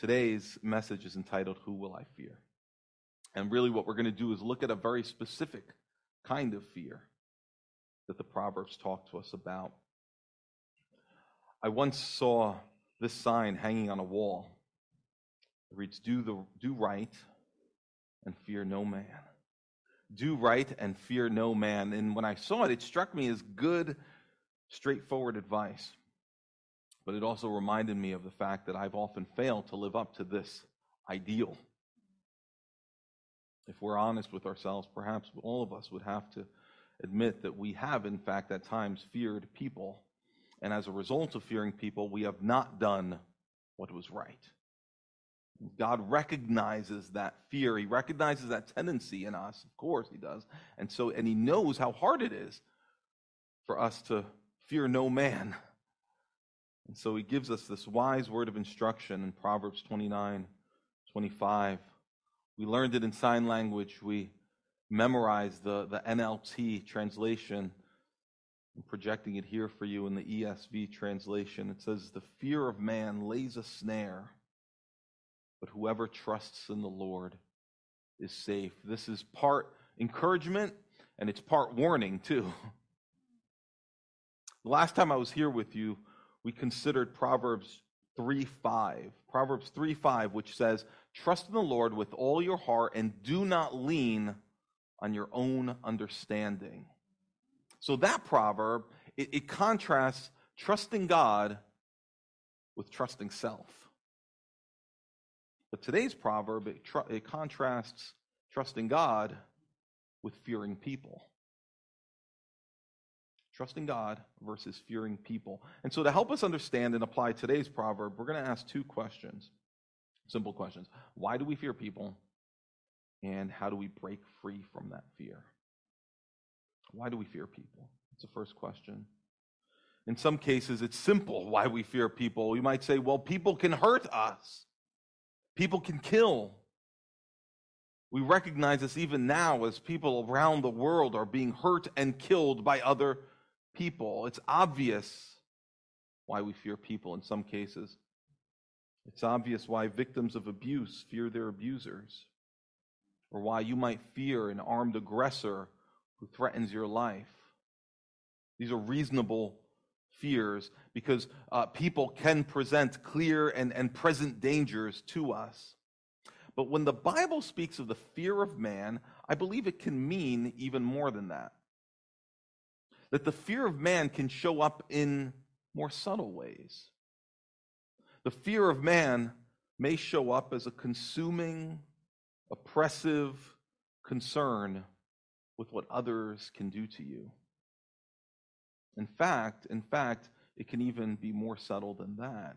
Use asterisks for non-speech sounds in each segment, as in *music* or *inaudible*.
Today's message is entitled, Who Will I Fear? And really, what we're going to do is look at a very specific kind of fear that the Proverbs talk to us about. I once saw this sign hanging on a wall. It reads, Do, the, do right and fear no man. Do right and fear no man. And when I saw it, it struck me as good, straightforward advice. But it also reminded me of the fact that I've often failed to live up to this ideal. If we're honest with ourselves, perhaps all of us would have to admit that we have, in fact, at times feared people. And as a result of fearing people, we have not done what was right. God recognizes that fear. He recognizes that tendency in us. Of course, He does. And so, and He knows how hard it is for us to fear no man. And so, He gives us this wise word of instruction in Proverbs 29 25. We learned it in sign language. We memorized the, the NLT translation. I'm projecting it here for you in the ESV translation. It says, The fear of man lays a snare but whoever trusts in the Lord is safe. This is part encouragement and it's part warning, too. *laughs* The last time I was here with you, we considered Proverbs 3 5. Proverbs 3 5, which says, Trust in the Lord with all your heart and do not lean on your own understanding. So that proverb, it, it contrasts trusting God with trusting self. But today's proverb, it, tr- it contrasts trusting God with fearing people. Trusting God versus fearing people. And so, to help us understand and apply today's proverb, we're going to ask two questions. Simple questions. Why do we fear people? And how do we break free from that fear? Why do we fear people? That's the first question. In some cases, it's simple why we fear people. You might say, well, people can hurt us. People can kill. We recognize this even now as people around the world are being hurt and killed by other people. It's obvious why we fear people in some cases. It's obvious why victims of abuse fear their abusers, or why you might fear an armed aggressor who threatens your life. These are reasonable fears because uh, people can present clear and, and present dangers to us. But when the Bible speaks of the fear of man, I believe it can mean even more than that. That the fear of man can show up in more subtle ways. The fear of man may show up as a consuming, oppressive concern with what others can do to you. In fact, in fact, it can even be more subtle than that.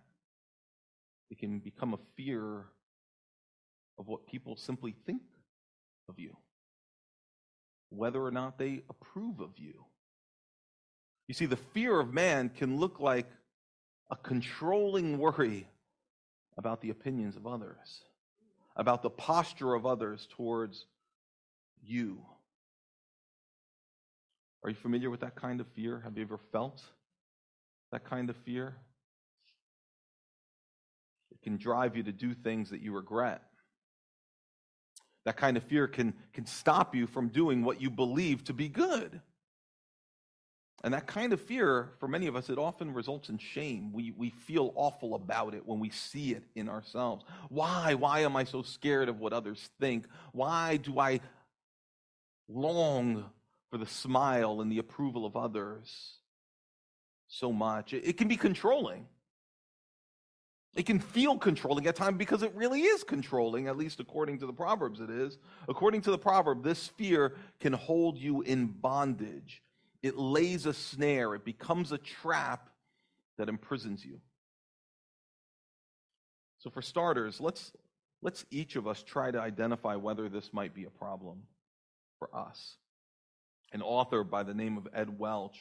It can become a fear of what people simply think of you, whether or not they approve of you. You see, the fear of man can look like a controlling worry about the opinions of others, about the posture of others towards you. Are you familiar with that kind of fear? Have you ever felt that kind of fear? It can drive you to do things that you regret. That kind of fear can, can stop you from doing what you believe to be good. And that kind of fear, for many of us, it often results in shame. We, we feel awful about it when we see it in ourselves. Why? Why am I so scared of what others think? Why do I long for the smile and the approval of others so much. It, can be controlling. It can feel controlling at times because it really is controlling, at least according to the Proverbs, it is. According to the proverb, this fear can hold you in bondage. It lays a snare, it becomes a trap that imprisons you. So, for starters, let's, let's each of us try to identify whether this might be a problem for us an author by the name of Ed Welch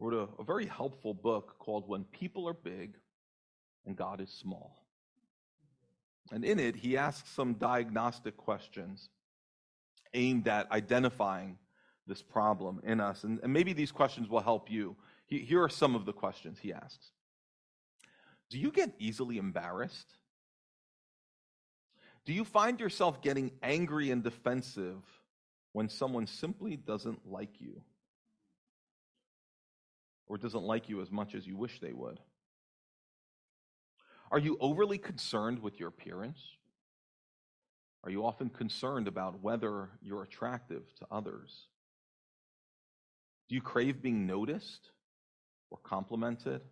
wrote a, a very helpful book called When People Are Big and God is Small. And in it, he asks some diagnostic questions aimed at identifying this problem in us. And, and maybe these questions will help you. He, here are some of the questions he asks Do you get easily embarrassed? Do you find yourself getting angry and defensive when someone simply doesn't like you? Or doesn't like you as much as you wish they would? Are you overly concerned with your appearance? Are you often concerned about whether you're attractive to others? Do you crave being noticed or complimented?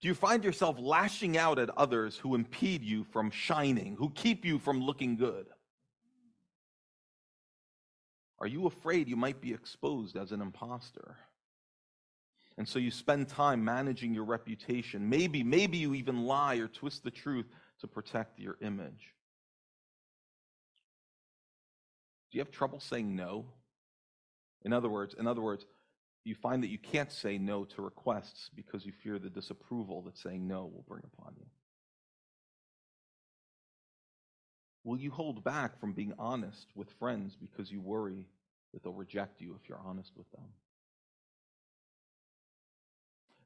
Do you find yourself lashing out at others who impede you from shining, who keep you from looking good? Are you afraid you might be exposed as an impostor? And so you spend time managing your reputation. Maybe, maybe you even lie or twist the truth to protect your image. Do you have trouble saying no? In other words, in other words, you find that you can't say no to requests because you fear the disapproval that saying no will bring upon you. Will you hold back from being honest with friends because you worry that they'll reject you if you're honest with them?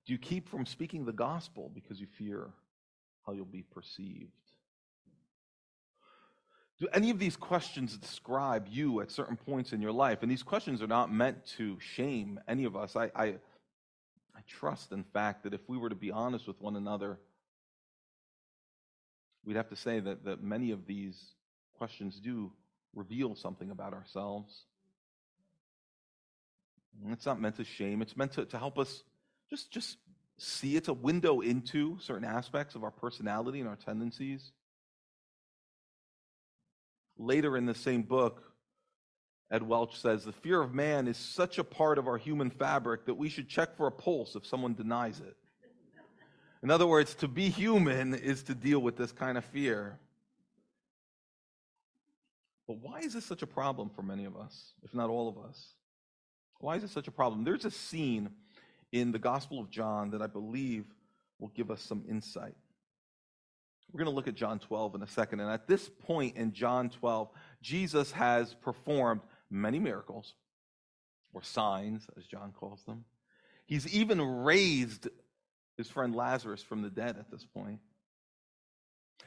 Do you keep from speaking the gospel because you fear how you'll be perceived? Do any of these questions describe you at certain points in your life? And these questions are not meant to shame any of us. I, I, I trust, in fact, that if we were to be honest with one another, we'd have to say that, that many of these questions do reveal something about ourselves. And it's not meant to shame, it's meant to, to help us just, just see it's a window into certain aspects of our personality and our tendencies. Later in the same book, Ed Welch says the fear of man is such a part of our human fabric that we should check for a pulse if someone denies it. In other words, to be human is to deal with this kind of fear. But why is this such a problem for many of us, if not all of us? Why is it such a problem? There's a scene in the Gospel of John that I believe will give us some insight. We're going to look at John 12 in a second. And at this point in John 12, Jesus has performed many miracles, or signs, as John calls them. He's even raised his friend Lazarus from the dead at this point.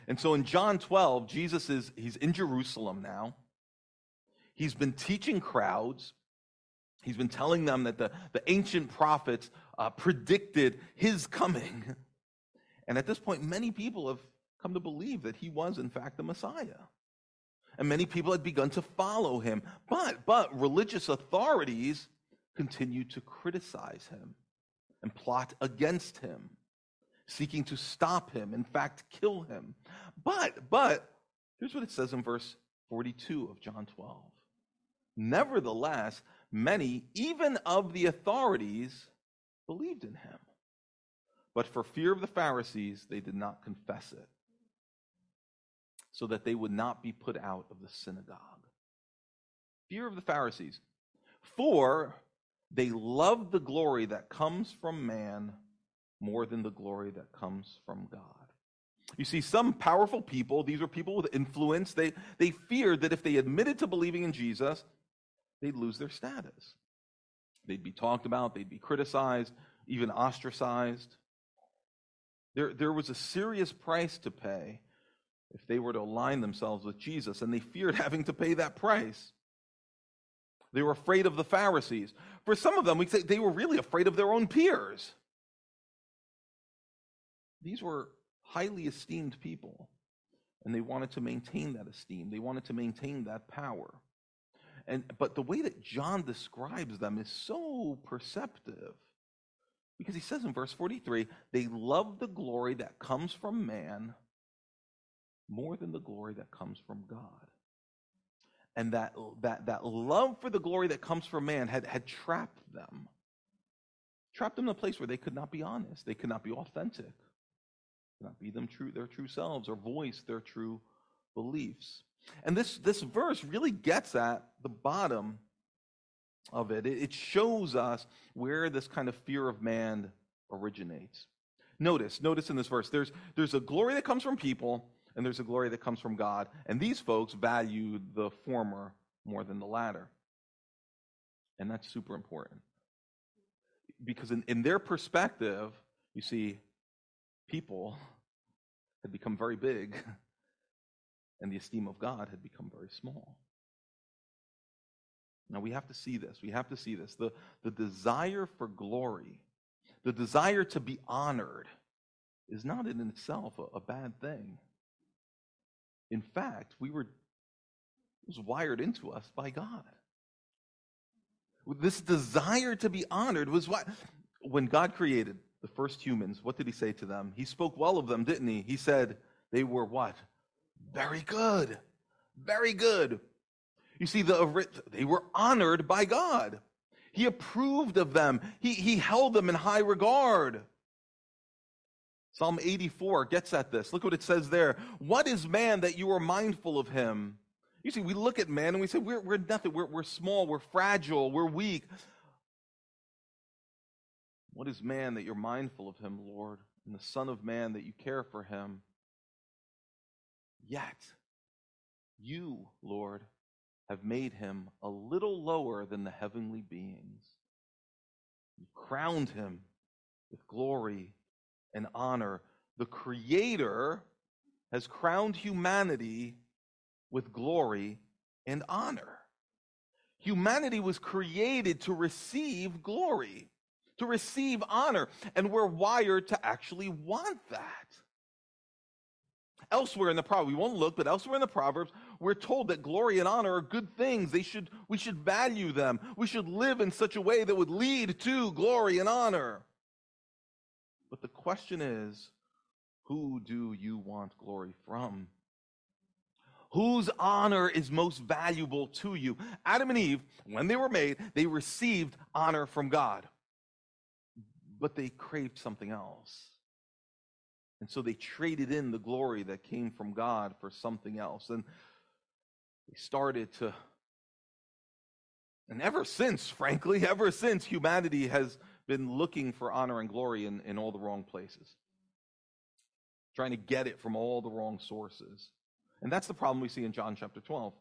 And so in John 12, Jesus is he's in Jerusalem now. He's been teaching crowds. He's been telling them that the, the ancient prophets uh, predicted his coming. *laughs* And at this point, many people have come to believe that he was, in fact, the Messiah. And many people had begun to follow him. But, but religious authorities continued to criticize him and plot against him, seeking to stop him, in fact, kill him. But, but, here's what it says in verse 42 of John 12. Nevertheless, many, even of the authorities, believed in him. But for fear of the Pharisees, they did not confess it so that they would not be put out of the synagogue. Fear of the Pharisees. For they love the glory that comes from man more than the glory that comes from God. You see, some powerful people, these were people with influence, they, they feared that if they admitted to believing in Jesus, they'd lose their status. They'd be talked about, they'd be criticized, even ostracized. There, there was a serious price to pay if they were to align themselves with Jesus, and they feared *laughs* having to pay that price. They were afraid of the Pharisees. For some of them, we say they were really afraid of their own peers. These were highly esteemed people, and they wanted to maintain that esteem. They wanted to maintain that power. And, but the way that John describes them is so perceptive. Because he says in verse 43 they love the glory that comes from man more than the glory that comes from God. And that, that, that love for the glory that comes from man had, had trapped them. Trapped them in a place where they could not be honest. They could not be authentic. Could not be them true, their true selves or voice their true beliefs. And this, this verse really gets at the bottom of it. It shows us where this kind of fear of man originates. Notice, notice in this verse, there's, there's a glory that comes from people, and there's a glory that comes from God. And these folks value the former more than the latter. And that's super important. Because in, in their perspective, you see, people had become very big *laughs* and the esteem of God had become very small. Now we have to see this. We have to see this. The, the desire for glory, the desire to be honored, is not in itself a, a bad thing. In fact, we were was wired into us by God. This desire to be honored was what when God created the first humans, what did he say to them? He spoke well of them, didn't he? He said they were what? Very good. Very good. You see, the, they were honored by God. He approved of them. He, he held them in high regard. Psalm 84 gets at this. Look what it says there. What is man that you are mindful of him? You see, we look at man and we say, we're, we're nothing. We're, we're small. We're fragile. We're weak. What is man that you're mindful of him, Lord? And the Son of Man that you care for him? Yet, you, Lord, have made him a little lower than the heavenly beings. You crowned him with glory and honor. The Creator has crowned humanity with glory and honor. Humanity was created to receive glory, to receive honor, and we're wired to actually want that. Elsewhere in the Proverbs, we won't look, but elsewhere in the Proverbs, we're told that glory and honor are good things. They should, we should value them. We should live in such a way that would lead to glory and honor. But the question is, who do you want glory from? Whose honor is most valuable to you? Adam and Eve, when they were made, they received honor from God. But they craved something else. And so they traded in the glory that came from God for something else. And they started to, and ever since, frankly, ever since, humanity has been looking for honor and glory in, in all the wrong places, trying to get it from all the wrong sources. And that's the problem we see in John chapter 12.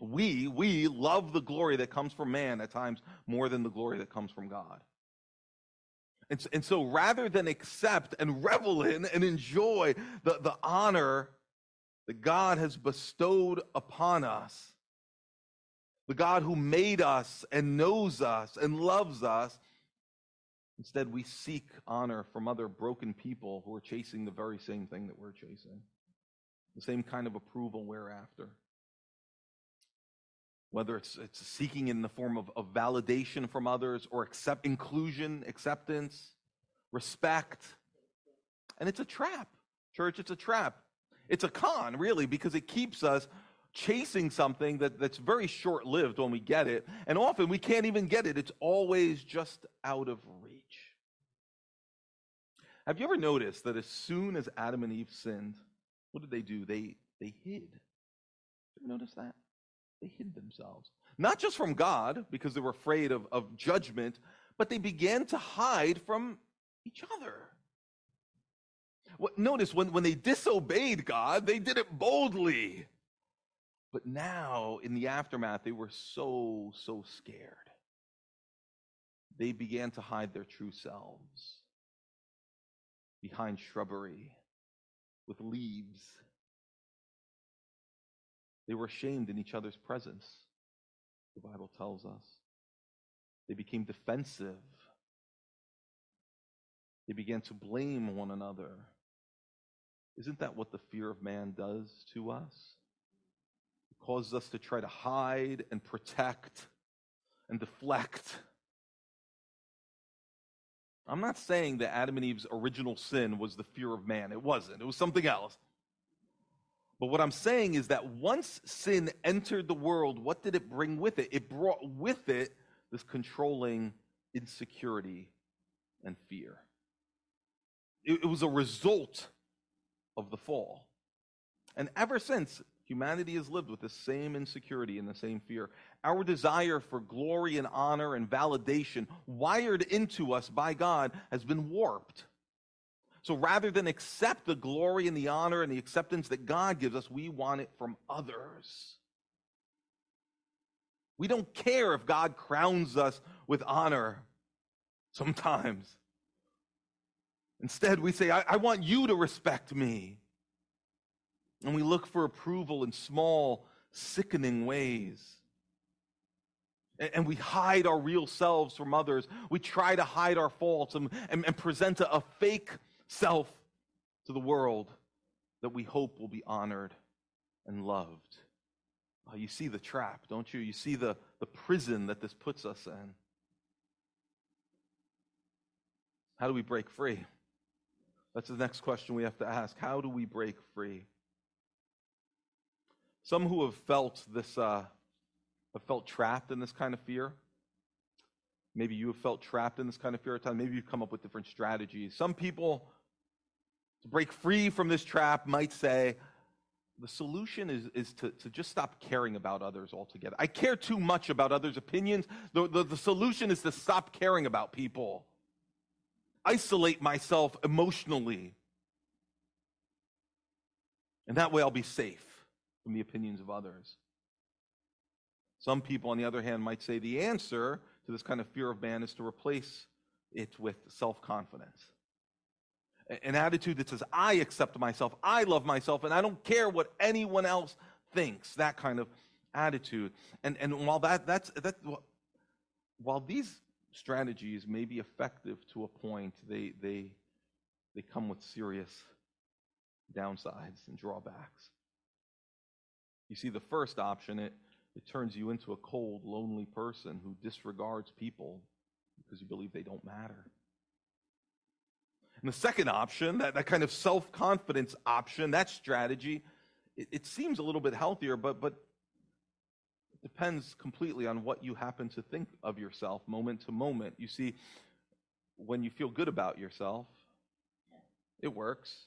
We, we love the glory that comes from man at times more than the glory that comes from God. And, and so rather than accept and revel in and enjoy the, the honor that God has bestowed upon us, the God who made us and knows us and loves us, instead we seek honor from other broken people who are chasing the very same thing that we're chasing, the same kind of approval we're after whether it's, it's seeking in the form of, of validation from others or accept inclusion, acceptance, respect. And it's a trap, church, it's a trap. It's a con, really, because it keeps us chasing something that, that's very short lived when we get it. And often we can't even get it, it's always just out of. Have you ever noticed that as soon as Adam and Eve sinned, what did they do? They, they hid. Did you notice that? They hid themselves. Not just from God, because they were afraid of, of judgment, but they began to hide from each other. What, notice when, when they disobeyed God, they did it boldly. But now, in the aftermath, they were so, so scared. They began to hide their true selves behind shrubbery with leaves they were ashamed in each other's presence, the Bible tells us. They became defensive. They began to blame one another. Isn't that what the fear of man does to us? It causes us to try to hide and protect and deflect. I'm not saying that Adam and Eve's original sin was the fear of man. It wasn't, it was something else. But what I'm saying is that once sin entered the world, what did it bring with it? It brought with it this controlling insecurity and fear. It, it was a result of the fall. And ever since, humanity has lived with the same insecurity and the same fear. Our desire for glory and honor and validation, wired into us by God, has been warped. So rather than accept the glory and the honor and the acceptance that God gives us, we want it from others. We don't care if God crowns us with honor sometimes. Instead, we say, I, I want you to respect me. And we look for approval in small, sickening ways. And we hide our real selves from others. We try to hide our faults and, and, and present a, a fake self to the world that we hope will be honored and loved. Oh, you see the trap, don't you? You see the, the prison that this puts us in. How do we break free? That's the next question we have to ask. How do we break free? Some who have felt this, uh, have felt trapped in this kind of fear. Maybe you have felt trapped in this kind of fear at times. Maybe you've come up with different strategies. Some people, to break free from this trap, might say, the solution is, is to, to just stop caring about others altogether. I care too much about others' opinions. The, the, the solution is to stop caring about people isolate myself emotionally. And that way I'll be safe from the opinions of others. Some people, on the other hand, might say the answer to this kind of fear of man is to replace it with self confidence. An attitude that says, I accept myself, I love myself, and I don't care what anyone else thinks. That kind of attitude. And, and while that, that's, that, while these strategies may be effective to a point, they, they, they come with serious downsides and drawbacks. You see, the first option, it, it turns you into a cold, lonely person who disregards people because you believe they don't matter. And the second option, that, that kind of self confidence option, that strategy, it, it seems a little bit healthier, but, but it depends completely on what you happen to think of yourself moment to moment. You see, when you feel good about yourself, it works.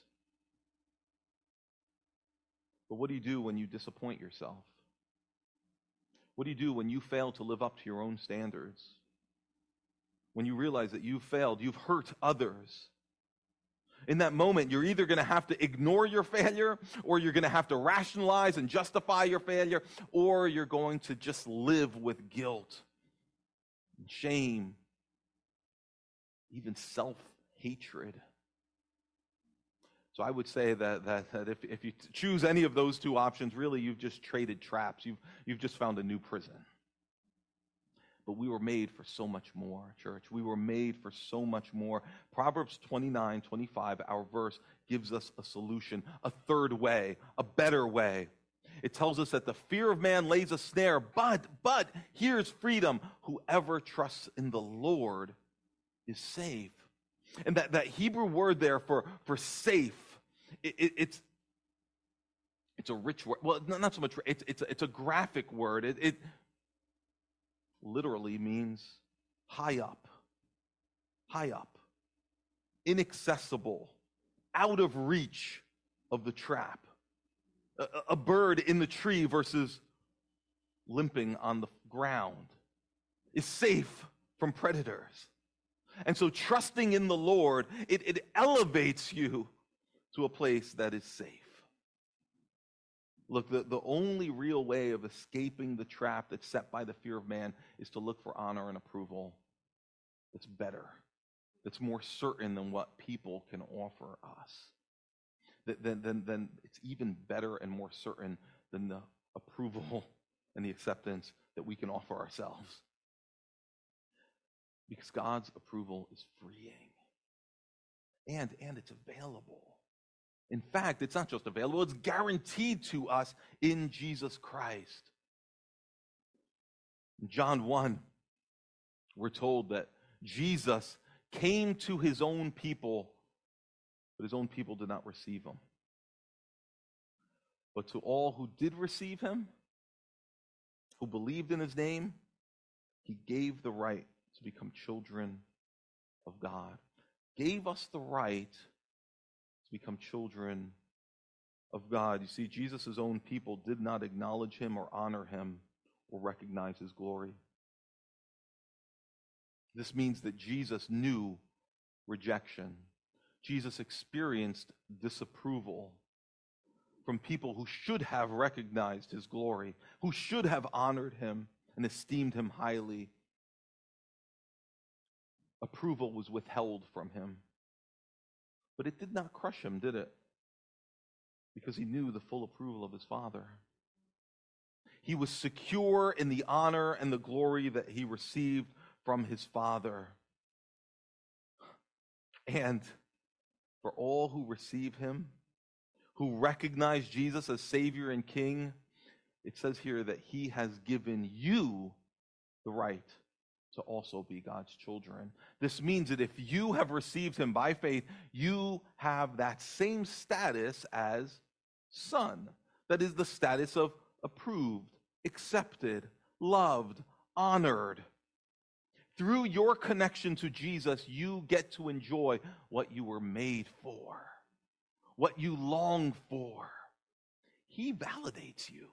But what do you do when you disappoint yourself? What do you do when you fail to live up to your own standards? When you realize that you've failed, you've hurt others, in that moment, you're either going to have to ignore your failure, or you're going to have to rationalize and justify your failure, or you're going to just live with guilt, shame, even self hatred. So I would say that, that, that if, if you choose any of those two options, really you've just traded traps. You've, you've just found a new prison. But we were made for so much more, church. We were made for so much more. Proverbs 29 25, our verse, gives us a solution, a third way, a better way. It tells us that the fear of man lays a snare, but, but, here's freedom. Whoever trusts in the Lord is safe. And that, that Hebrew word there for, for safe, it, it, it's, it's a rich word. Well, not so much, it's, it's, a, it's a graphic word. It, it, literally means high up, high up, inaccessible, out of reach of the trap. A, a bird in the tree versus limping on the ground is safe from predators. And so, trusting in the Lord, it, it elevates you to a place that is safe. Look, the, the only real way of escaping the trap that's set by the fear of man is to look for honor and approval that's better, that's more certain than what people can offer us. Then, then, then it's even better and more certain than the approval *laughs* and the acceptance that we can offer ourselves. Because God's approval is freeing. And, and it's available. In fact, it's not just available, it's guaranteed to us in Jesus Christ. In John 1, we're told that Jesus came to his own people, but his own people did not receive him. But to all who did receive him, who believed in his name, he gave the right to become children of God. Gave us the right to become children of God. You see, Jesus' own people did not acknowledge him or honor him or recognize his glory. This means that Jesus knew rejection. Jesus experienced disapproval from people who should have recognized his glory, who should have honored him and esteemed him highly. Approval was withheld from him. But it did not crush him, did it? because he knew the full approval of his Father. He was secure in the honor and the glory that he received from his Father. And for all who receive him, who recognize Jesus as Savior and King, it says here that he has given you the right to also be God's children. This means that if you have received him by faith, you have that same status as son. That is the status of approved, accepted, loved, honored. Through your connection to Jesus, you get to enjoy what you were made for, what you long for. He validates you.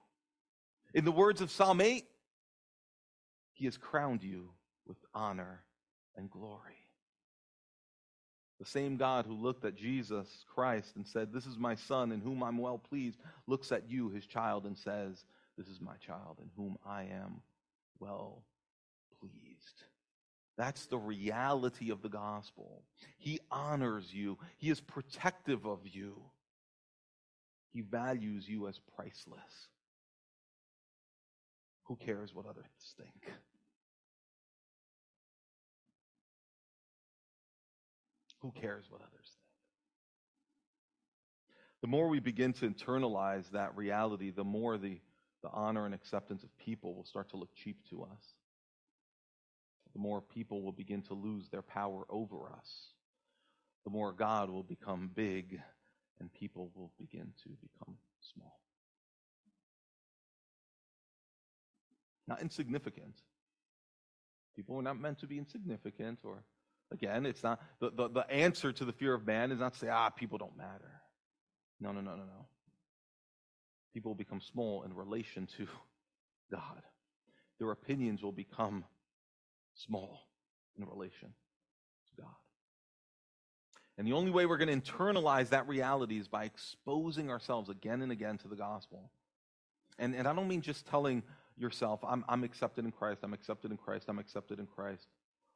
In the words of Psalm 8, He has crowned you with honor and glory. The same God who looked at Jesus Christ and said, This is my son in whom I'm well pleased, looks at you, his child, and says, This is my child in whom I am well pleased. That's the reality of the gospel. He honors you, He is protective of you, He values you as priceless. Who cares what others think? Who cares what others think? The more we begin to internalize that reality, the more the, the honor and acceptance of people will start to look cheap to us the more people will begin to lose their power over us. The more God will become big and people will begin to become small. Not insignificant. People are not meant to be insignificant or again, it's not the, the, the answer to the fear of man is not to say, ah, people don't matter. No, no, no, no, no. People will become small in relation to *laughs* God. Their opinions will become small in relation to God. And the only way we're going to internalize that reality is by exposing ourselves again and again to the gospel. And, and I don't mean just telling yourself, I'm, I'm accepted in Christ, I'm accepted in Christ, I'm accepted in Christ.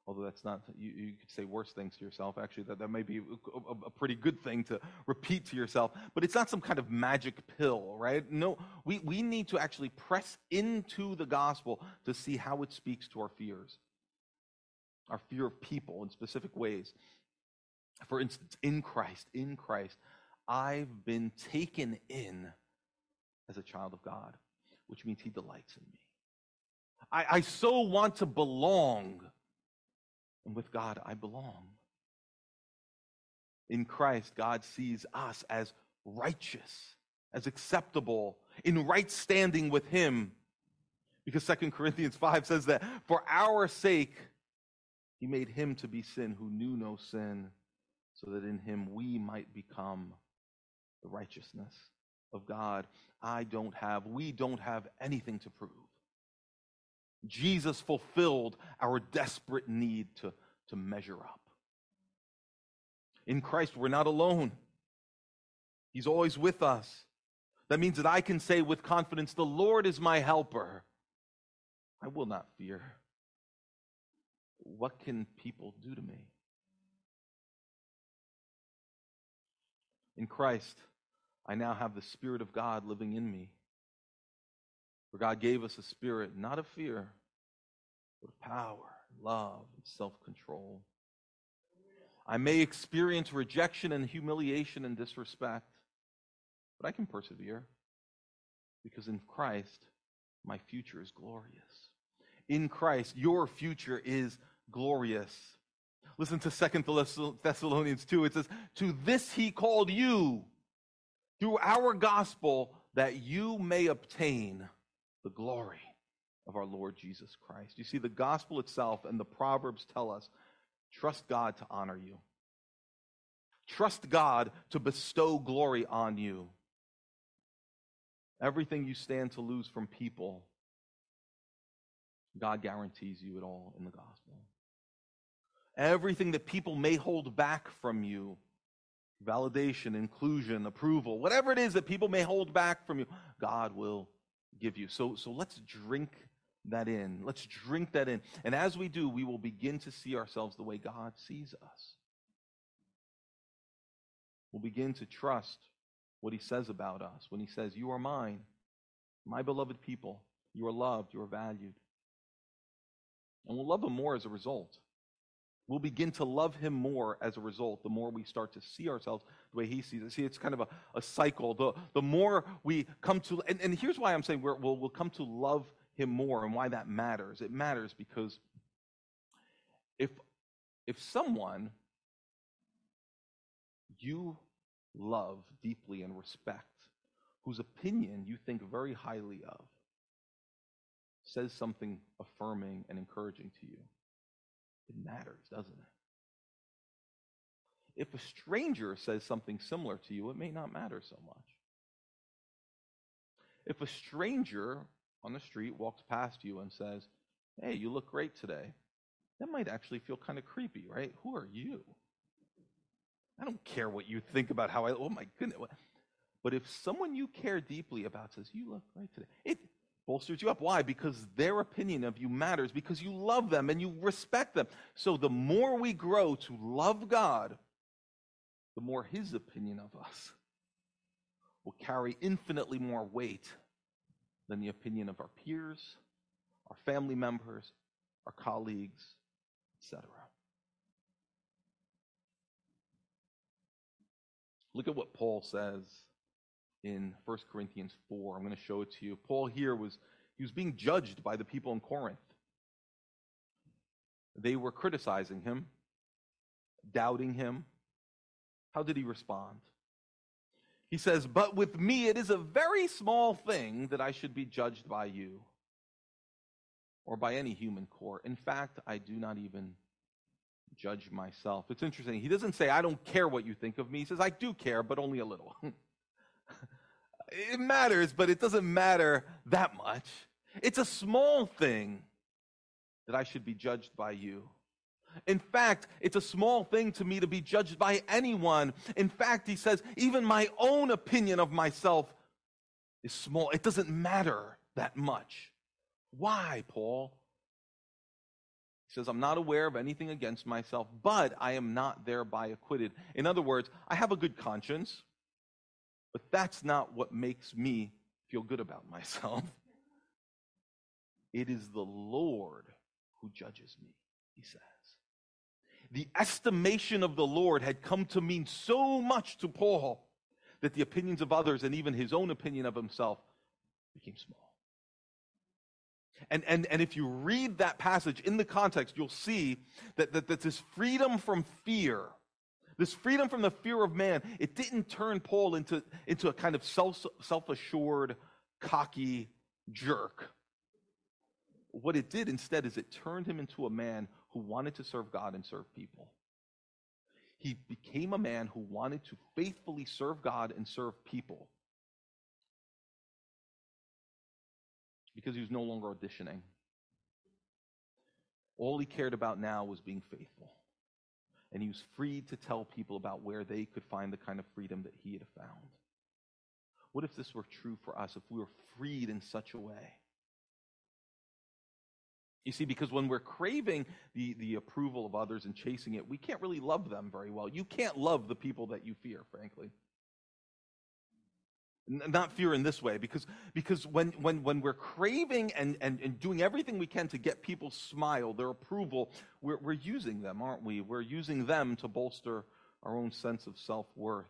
Although that's not, you, you could say worse things to yourself. Actually, that, that may be a, a pretty good thing to repeat to yourself. But it's not some kind of magic pill, right? No, we, we need to actually press into the gospel to see how it speaks to our fears our fear of people in specific ways. For instance, in Christ, in Christ, I've been taken in as a child of God, which means He delights in me. I, I so want to belong, and with God, I belong. In Christ, God sees us as righteous, as acceptable, in right standing with Him. Because Second Corinthians 5 says that for our sake, he made him to be sin who knew no sin, so that in him we might become the righteousness of God. I don't have, we don't have anything to prove. Jesus fulfilled our desperate need to, to measure up. In Christ, we're not alone, He's always with us. That means that I can say with confidence, The Lord is my helper. I will not fear what can people do to me? In Christ, I now have the Spirit of God living in me. For God gave us a spirit not of fear, of power, love, and self control. I may experience rejection and humiliation and disrespect, but I can persevere because in Christ, my future is glorious. In Christ, your future is glorious. Listen to Second Thessalonians 2. It says, To this he called you through our gospel that you may obtain the glory of our Lord Jesus Christ. You see, the gospel itself and the Proverbs tell us trust God to honor you, trust God to bestow glory on you. Everything you stand to lose from people, God guarantees you it all in the gospel everything that people may hold back from you validation, inclusion, approval, whatever it is that people may hold back from you, God will give you. So, so let's drink that in. Let's drink that in. And as we do, we will begin to see ourselves the way God sees us. We'll begin to trust what he says about us when he says, You are mine, my beloved people. You are loved, you are valued. And we'll love him more as a result. We'll begin to love him more as a result, the more we start to see ourselves the way he sees us. See, it's kind of a, a cycle. The, the more we come to, and, and here's why I'm saying we're, we'll, we'll come to love him more and why that matters. It matters because if, if someone you love deeply and respect, whose opinion you think very highly of, says something affirming and encouraging to you, it matters, doesn't it? If a stranger says something similar to you, it may not matter so much. If a stranger on the street walks past you and says, Hey, you look great today, that might actually feel kind of creepy, right? Who are you? I don't care what you think about how I, oh my goodness. But if someone you care deeply about says, You look great today, it, bolsters you up. Why? Because their opinion of you matters, because you love them and you respect them. So the more we grow to love God, the more his opinion of us will carry infinitely more weight than the opinion of our peers, our family members, our colleagues, etc. Look at what Paul says in 1 Corinthians 4. I'm going to show it to you. Paul here was he was being judged by the people in Corinth. They were criticizing him, doubting him. How did he respond? He says, But with me it is a very small thing that I should be judged by you or by any human court. In fact, I do not even judge myself. It's interesting. He doesn't say, I don't care what you think of me. He says, I do care, but only a little. *laughs* it matters, but it doesn't matter that much. It's a small thing that I should be judged by you. In fact, it's a small thing to me to be judged by anyone. In fact, he says, even my own opinion of myself is small. It doesn't matter that much. Why, Paul? He says, I'm not aware of anything against myself, but I am not thereby acquitted. In other words, I have a good conscience. But that's not what makes me feel good about *laughs* myself. It is the Lord who judges me, he says. The estimation of the Lord had come to mean so much to Paul that the opinions of others and even his own opinion of himself became small. And, and, and if you read that passage in the context, you'll see that, that, that this freedom from fear this freedom from the fear of man, it didn't turn Paul into, into a kind of self, self-assured, cocky jerk. What it did instead is it turned him into a man who wanted to serve God and serve people. He became a man who wanted to faithfully serve God and serve people because he was no longer auditioning. All he cared about now was being faithful and he was free to tell people about where they could find the kind of freedom that he had found. What if this were true for us, if we were freed in such a way? You see, because when we're craving the, the approval of others and chasing it, we can't really love them very well. You can't love the people that you fear, frankly. Not fear in this way because because when when when we're craving and and, and doing everything we can to get people's smile their approval we're, we're using them aren't we? We're using them to bolster our own sense of self-worth.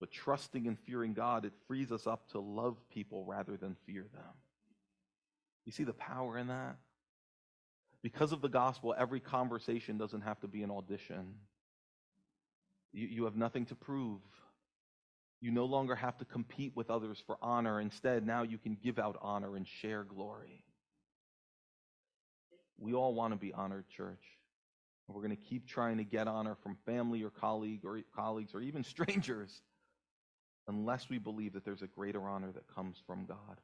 But trusting and fearing god it frees us up to love people rather than fear them. You see the power in that because of the gospel every conversation doesn't have to be an audition you, you have nothing to prove you no longer have to compete with others for honor. Instead, now you can give out honor and share glory. We all want to be honored, church. We're going to keep trying to get honor from family or colleague or colleagues or even *laughs* strangers unless we believe that there's a greater honor that comes from God.